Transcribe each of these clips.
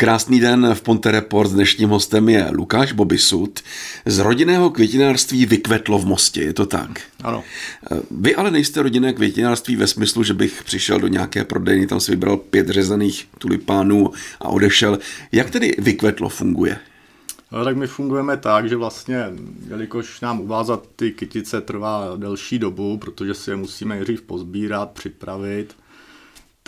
Krásný den v Ponte Report. Dnešním hostem je Lukáš Bobisud. Z rodinného květinářství vykvetlo v Mostě, je to tak? Ano. Vy ale nejste rodinné květinářství ve smyslu, že bych přišel do nějaké prodejny, tam si vybral pět řezaných tulipánů a odešel. Jak tedy vykvetlo funguje? No, tak my fungujeme tak, že vlastně, jelikož nám uvázat ty kytice trvá delší dobu, protože si je musíme nejdřív pozbírat, připravit,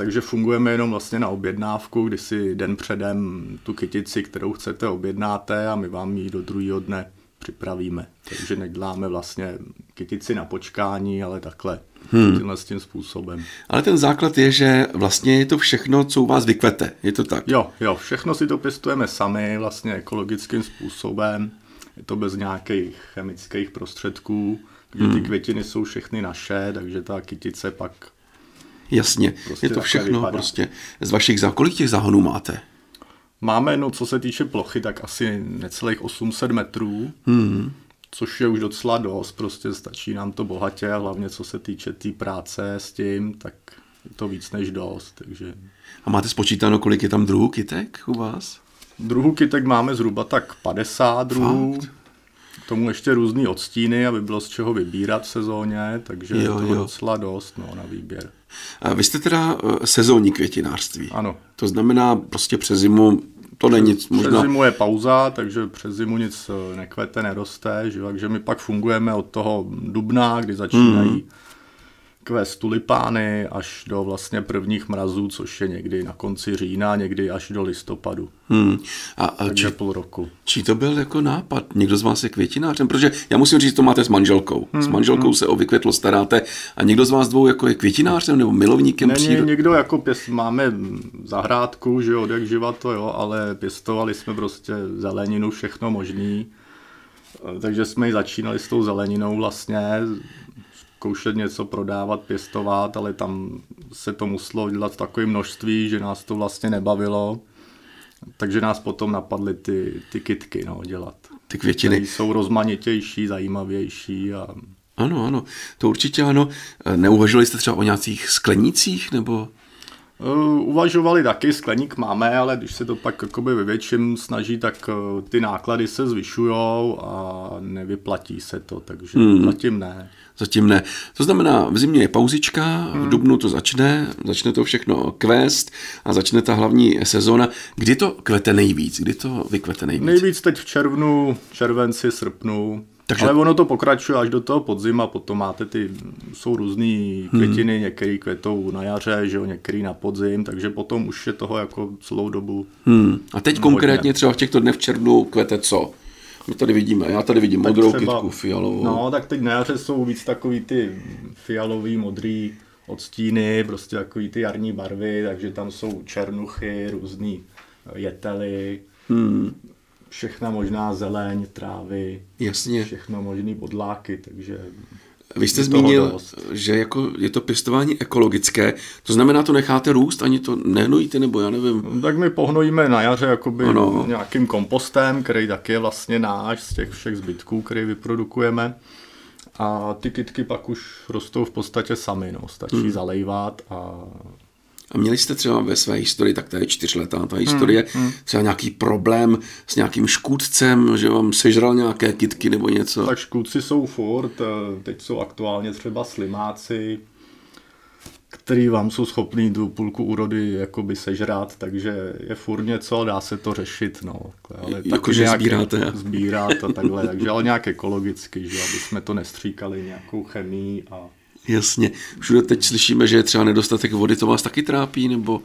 takže fungujeme jenom vlastně na objednávku, kdy si den předem tu kytici, kterou chcete, objednáte a my vám ji do druhého dne připravíme. Takže neděláme vlastně kytici na počkání, ale takhle, hmm. tímhle s tím způsobem. Ale ten základ je, že vlastně je to všechno, co u vás vykvete, je to tak? Jo, jo, všechno si to pěstujeme sami, vlastně ekologickým způsobem. Je to bez nějakých chemických prostředků, takže hmm. ty květiny jsou všechny naše, takže ta kytice pak Jasně, prostě je to všechno vypadá. prostě z vašich záhonů. Kolik těch záhonů máte? Máme, no co se týče plochy, tak asi necelých 800 metrů, hmm. což je už docela dost, prostě stačí nám to bohatě a hlavně co se týče té tý práce s tím, tak je to víc než dost. Takže... A máte spočítáno, kolik je tam druhů kytek u vás? Druhů kytek máme zhruba tak 50 druhů. Fakt? Tomu ještě různý odstíny, aby bylo z čeho vybírat v sezóně, takže jo, je to jo. docela dost no, na výběr. A vy jste teda eh, sezónní květinářství. Ano. To znamená prostě přes zimu to není nic. Možná... Přes zimu je pauza, takže přes zimu nic eh, nekvete, neroste, že? takže my pak fungujeme od toho dubna, kdy začínají hmm kvést tulipány až do vlastně prvních mrazů, což je někdy na konci října, někdy až do listopadu. Hmm. A, a Takže či, půl roku. Či to byl jako nápad? Někdo z vás je květinářem? Protože já musím říct, to máte s manželkou. Hmm. S manželkou hmm. se o vykvětlo staráte a někdo z vás dvou jako je květinářem nebo milovníkem Není přírody? někdo jako pěst, máme zahrádku, že jo, jak živa to jo, ale pěstovali jsme prostě zeleninu, všechno možný. Takže jsme ji začínali s tou zeleninou vlastně, zkoušet něco prodávat, pěstovat, ale tam se to muselo dělat v takové množství, že nás to vlastně nebavilo. Takže nás potom napadly ty, ty kitky no, dělat. Ty květiny. jsou rozmanitější, zajímavější. A... Ano, ano, to určitě ano. Neuvažovali jste třeba o nějakých sklenících nebo Uh, uvažovali taky, skleník máme, ale když se to pak jakoby ve větším snaží, tak uh, ty náklady se zvyšují a nevyplatí se to, takže hmm. zatím ne. Zatím ne. To znamená, v zimě je pauzička, v hmm. dubnu to začne, začne to všechno kvést a začne ta hlavní sezóna. Kdy to kvete nejvíc? Kdy to vykvete nejvíc? Nejvíc teď v červnu, červenci, srpnu. Takže... Ale ono to pokračuje až do toho podzima, potom máte ty, jsou různé květiny, hmm. některé květou na jaře, že jo, některý na podzim, takže potom už je toho jako celou dobu. Hmm. A teď hodně. konkrétně třeba v těchto dnech v červnu kvete co? My tady vidíme, já tady vidím tak modrou třeba, kytku, fialovou. No, tak teď na jaře jsou víc takový ty fialový, modrý odstíny, prostě takový ty jarní barvy, takže tam jsou černuchy, různý jetely, hmm všechna možná zeleň, trávy, Jasně. všechno možný podláky, takže vy jste zmínil, že jako je to pěstování ekologické, to znamená, to necháte růst, ani to nehnojíte, nebo já nevím. No, tak my pohnojíme na jaře jakoby ano. nějakým kompostem, který taky je vlastně náš z těch všech zbytků, který vyprodukujeme. A ty kytky pak už rostou v podstatě sami, no. stačí hmm. zalejvat a a měli jste třeba ve své historii, tak to je čtyřletá ta historie, hmm, hmm. třeba nějaký problém s nějakým škůdcem, že vám sežral nějaké kitky nebo něco? Tak škůdci jsou furt, eh, teď jsou aktuálně třeba slimáci, který vám jsou schopný tu půlku úrody jakoby sežrát, takže je furt něco, dá se to řešit, no. Ale jako, že sbíráte. Sbírat a takhle, takže ale nějak ekologicky, že aby jsme to nestříkali nějakou chemii a Jasně. Všude teď slyšíme, že je třeba nedostatek vody, to vás taky trápí, nebo...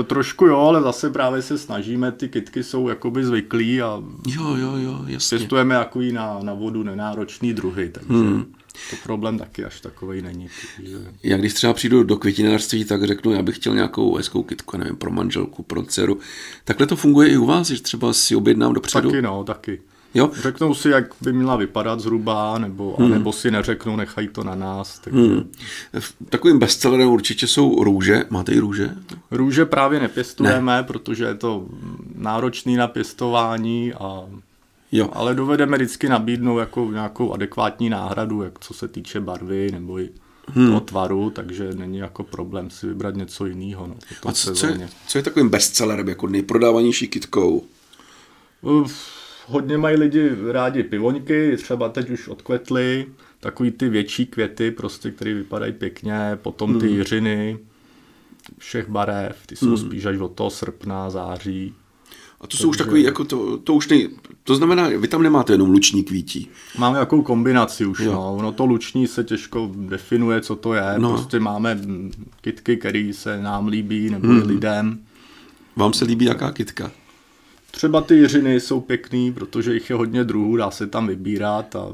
E, trošku jo, ale zase právě se snažíme, ty kytky jsou jakoby zvyklí a jo, jo, jo, jasně. pěstujeme jako na, na vodu nenáročný druhy, takže hmm. to problém taky až takový není. Takže... Já když třeba přijdu do květinářství, tak řeknu, já bych chtěl nějakou hezkou kytku, nevím, pro manželku, pro dceru. Takhle to funguje i u vás, že třeba si objednám dopředu? Taky no, taky. Jo? Řeknou si, jak by měla vypadat zhruba, nebo, hmm. nebo si neřeknou, nechají to na nás. Takže... Hmm. Takovým bestsellerem určitě jsou růže. Máte i růže? Růže právě nepěstujeme, ne. protože je to náročný na pěstování, a... jo. ale dovedeme vždycky nabídnout jako nějakou adekvátní náhradu, jak co se týče barvy nebo i hmm. toho tvaru, takže není jako problém si vybrat něco jiného. No, A co, co, je, co je takovým bestsellerem, jako nejprodávanější kitkou? Uf, hodně mají lidi rádi pivoňky, třeba teď už odkvetly, takový ty větší květy, prostě, které vypadají pěkně, potom ty hmm. jiřiny všech barev, ty jsou hmm. spíš až od toho srpna, září. A to jsou už takový, jako to, to už nej, to znamená, vy tam nemáte jenom luční kvítí. Máme jakou kombinaci už, jo. no. Ono to luční se těžko definuje, co to je. No. Prostě máme kitky, které se nám líbí, nebo hmm. lidem. Vám se líbí jaká kitka? Třeba ty jiřiny jsou pěkný, protože jich je hodně druhů, dá se tam vybírat a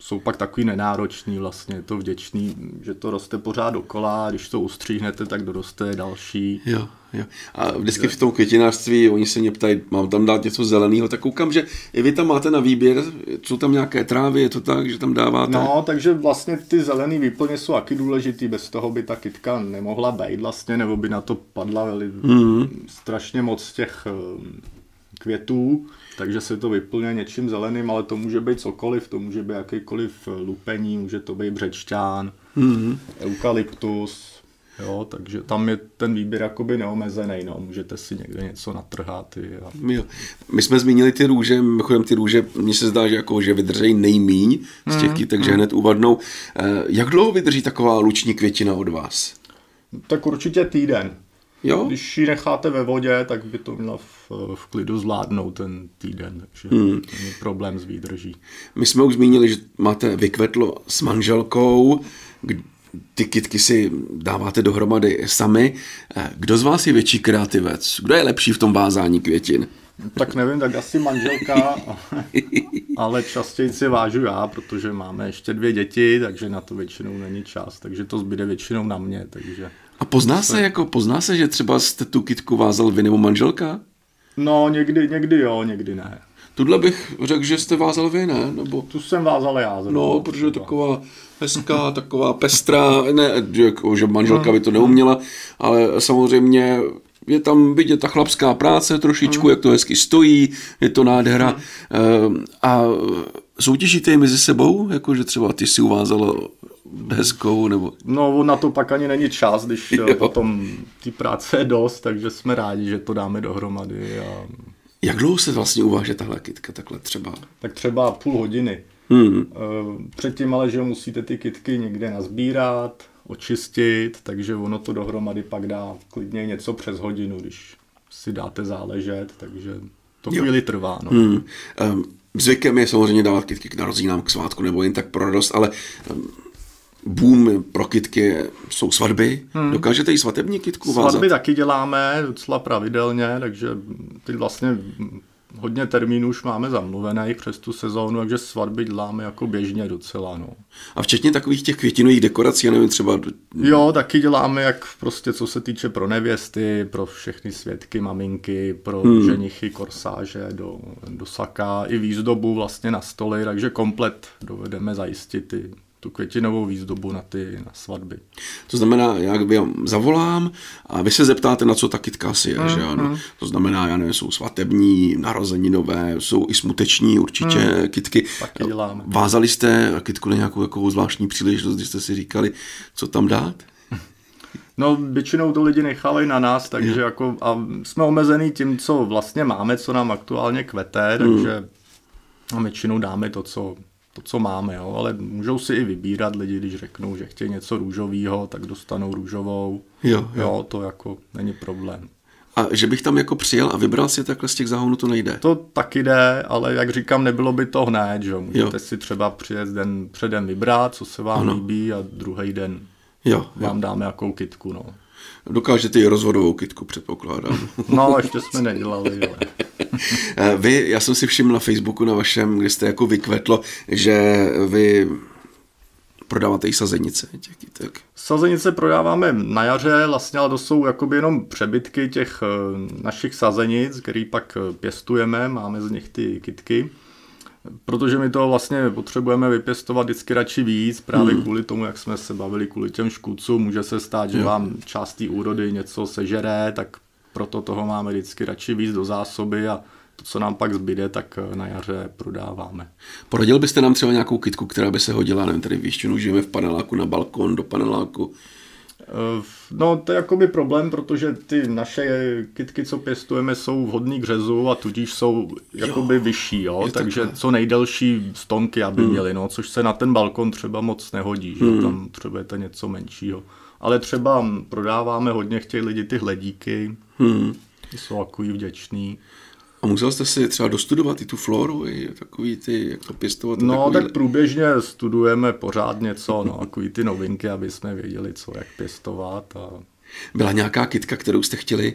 jsou pak takový nenáročný vlastně, je to vděčný, že to roste pořád dokola, když to ustříhnete, tak doroste další. Jo, jo. A vždycky v tom květinářství, oni se mě ptají, mám tam dát něco zeleného, tak koukám, že i vy tam máte na výběr, jsou tam nějaké trávy, je to tak, že tam dáváte? No, takže vlastně ty zelený výplně jsou taky důležitý, bez toho by ta kytka nemohla být vlastně, nebo by na to padla mm-hmm. strašně moc těch eh, květů, takže se to vyplňuje něčím zeleným, ale to může být cokoliv, to může být jakýkoliv lupení, může to být břečťán, mm-hmm. eukalyptus, jo, takže tam je ten výběr jakoby neomezený, no, můžete si někde něco natrhat. A... Jo. My jsme zmínili ty růže, mimochodem ty růže, mně se zdá, že, jako, že vydrží nejmíň z těch mm, takže mm. hned uvadnou. Eh, jak dlouho vydrží taková luční květina od vás? Tak určitě týden. Jo? Když ji necháte ve vodě, tak by to měla v, v klidu zvládnout ten týden, takže hmm. problém s výdrží. My jsme už zmínili, že máte vykvetlo s manželkou, ty kitky si dáváte dohromady sami. Eh, kdo z vás je větší kreativec? Kdo je lepší v tom vázání květin? Tak nevím, tak asi manželka, ale častěji si vážu já, protože máme ještě dvě děti, takže na to většinou není čas, takže to zbyde většinou na mě, takže... A pozná se, jako, pozná se, že třeba jste tu kitku vázal vy nebo manželka? No, někdy, někdy jo, někdy ne. Tuhle bych řekl, že jste vázal vy, ne? Nebo... Tu jsem vázal já. No, protože je taková hezká, taková pestrá, ne, jako, že manželka by to neuměla, ale samozřejmě je tam vidět ta chlapská práce trošičku, mm. jak to hezky stojí, je to nádhera. Mm. A soutěžíte je mezi sebou, jako že třeba ty si uvázala hezkou, nebo... No, na to pak ani není čas, když jo. potom ty práce je dost, takže jsme rádi, že to dáme dohromady. A... Jak dlouho se vlastně uváže tahle kitka, takhle třeba? Tak třeba půl hodiny. Hmm. Předtím ale, že musíte ty kitky někde nazbírat, očistit, takže ono to dohromady pak dá klidně něco přes hodinu, když si dáte záležet, takže to jo. chvíli trvá. No. Hmm. Um, zvykem je samozřejmě dávat kytky k narozeninám, k svátku nebo jen tak pro radost, ale um, boom pro kitky jsou svatby. Hmm. Dokážete i svatební kitku vázat? Svatby taky děláme docela pravidelně, takže ty vlastně hodně termínů už máme zamluvených přes tu sezónu, takže svatby děláme jako běžně docela. No. A včetně takových těch květinových dekorací, já nevím, třeba... Jo, taky děláme, jak prostě co se týče pro nevěsty, pro všechny svědky, maminky, pro hmm. ženichy, korsáže do, do saka, i výzdobu vlastně na stoly, takže komplet dovedeme zajistit i tu květinovou výzdobu na ty na svatby. To znamená, já vám zavolám a vy se zeptáte, na co ta kytka si je, mm, že ano. Mm. To znamená, já nevím, jsou svatební, narozeninové, jsou i smuteční určitě mm. děláme. Vázali jste kytku na nějakou takovou zvláštní příležitost, kdy jste si říkali, co tam dát? No, většinou to lidi nechávají na nás, takže jako, a jsme omezený tím, co vlastně máme, co nám aktuálně kvete, takže mm. většinou dáme to, co to, co máme, jo? ale můžou si i vybírat lidi, když řeknou, že chtějí něco růžového, tak dostanou růžovou. Jo, jo. jo, to jako není problém. A že bych tam jako přijel a vybral si takhle z těch záhonů, to nejde? To taky jde, ale jak říkám, nebylo by to hned, že Můžete jo. si třeba přijet den předem vybrat, co se vám ano. líbí a druhý den jo, vám jo. dáme jakou kitku, no. Dokážete i rozvodovou kitku, předpokládám. No, ještě jsme nedělali, ale... Eh, vy, já jsem si všiml na Facebooku na vašem, kde jste jako vykvetlo, že vy prodáváte i sazenice těch kytek. Sazenice prodáváme na jaře, vlastně, ale to jsou jakoby jenom přebytky těch eh, našich sazenic, který pak eh, pěstujeme, máme z nich ty kytky. Protože my to vlastně potřebujeme vypěstovat vždycky radši víc, právě hmm. kvůli tomu, jak jsme se bavili, kvůli těm škůdcům. Může se stát, že vám část té úrody něco sežere, tak proto toho máme vždycky radši víc do zásoby a to, co nám pak zbyde, tak na jaře prodáváme. Poradil byste nám třeba nějakou kitku, která by se hodila, nevím, tady většinou žijeme v paneláku na balkon, do paneláku. Eh, no, to je jakoby problém, protože ty naše kitky, co pěstujeme, jsou vhodný k řezu a tudíž jsou jakoby jo, vyšší, jo? takže takhle. co nejdelší stonky, aby hmm. měli, no, což se na ten balkon třeba moc nehodí, že? Hmm. tam třeba je to něco menšího. Ale třeba prodáváme hodně, chtějí lidi ty hledíky, hmm. jsou takový vděčný. A musel jste si třeba dostudovat i tu floru, i takový ty, jak to pěstovat? No, takový... tak průběžně studujeme pořád něco, no, takový ty novinky, aby jsme věděli, co, jak pěstovat. A... Byla nějaká kytka, kterou jste chtěli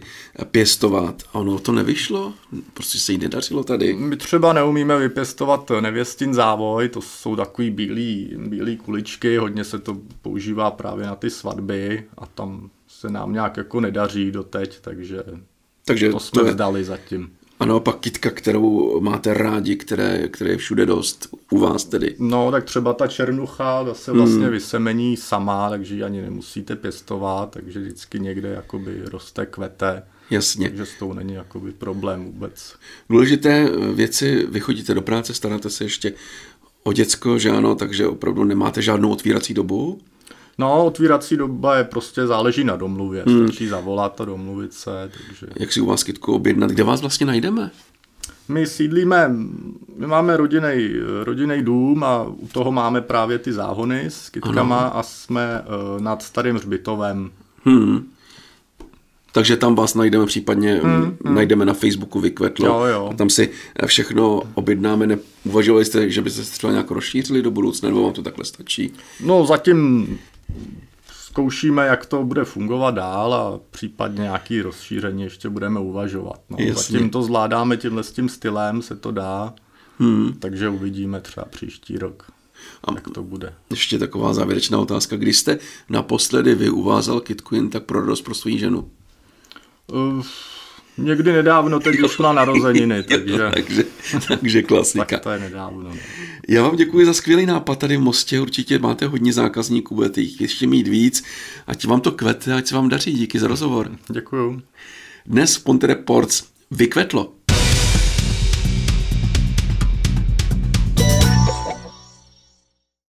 pěstovat a ono to nevyšlo? Prostě se jí nedařilo tady? My třeba neumíme vypěstovat nevěstin závoj, to jsou takový bílý, bílý kuličky, hodně se to používá právě na ty svatby a tam se nám nějak jako nedaří doteď, takže, takže to jsme to je... vzdali zatím. A naopak kitka, kterou máte rádi, které, které je všude dost, u vás tedy. No, tak třeba ta černucha, ta se vlastně hmm. vysemení sama, takže ji ani nemusíte pěstovat, takže vždycky někde jakoby roste, kvete. Jasně. Takže s tou není jakoby problém vůbec. Důležité věci, vy chodíte do práce, staráte se ještě o děcko, že ano, takže opravdu nemáte žádnou otvírací dobu? No, otvírací doba je prostě záleží na domluvě. Hmm. Stačí zavolat a domluvit se. Takže... Jak si u vás kytku objednat? Kde vás vlastně najdeme? My sídlíme, my máme rodinný dům a u toho máme právě ty záhony s kytkama ano. a jsme uh, nad starým hřbitovem. Hmm. Takže tam vás najdeme případně, hmm, hmm. najdeme na Facebooku Vykvetlo jo, jo. tam si všechno objednáme. Neuvažovali jste, že byste se třeba nějak rozšířili do budoucna, nebo vám to takhle stačí? No zatím zkoušíme, jak to bude fungovat dál a případně nějaký rozšíření ještě budeme uvažovat. No, zatím to zvládáme tímhle s tím stylem, se to dá, hmm. takže uvidíme třeba příští rok. A jak to bude. Ještě taková závěrečná otázka. Kdy jste naposledy vy uvázal kitku jen tak pro rost pro svou ženu? Uh, Někdy nedávno, teď už na narozeniny, takže... takže, takže klasika. tak to je nedávno. No. Já vám děkuji za skvělý nápad tady v Mostě, určitě máte hodně zákazníků, budete jich ještě mít víc, ať vám to kvete, ať se vám daří, díky za rozhovor. Děkuju. Dnes v Ponte Reports vykvetlo.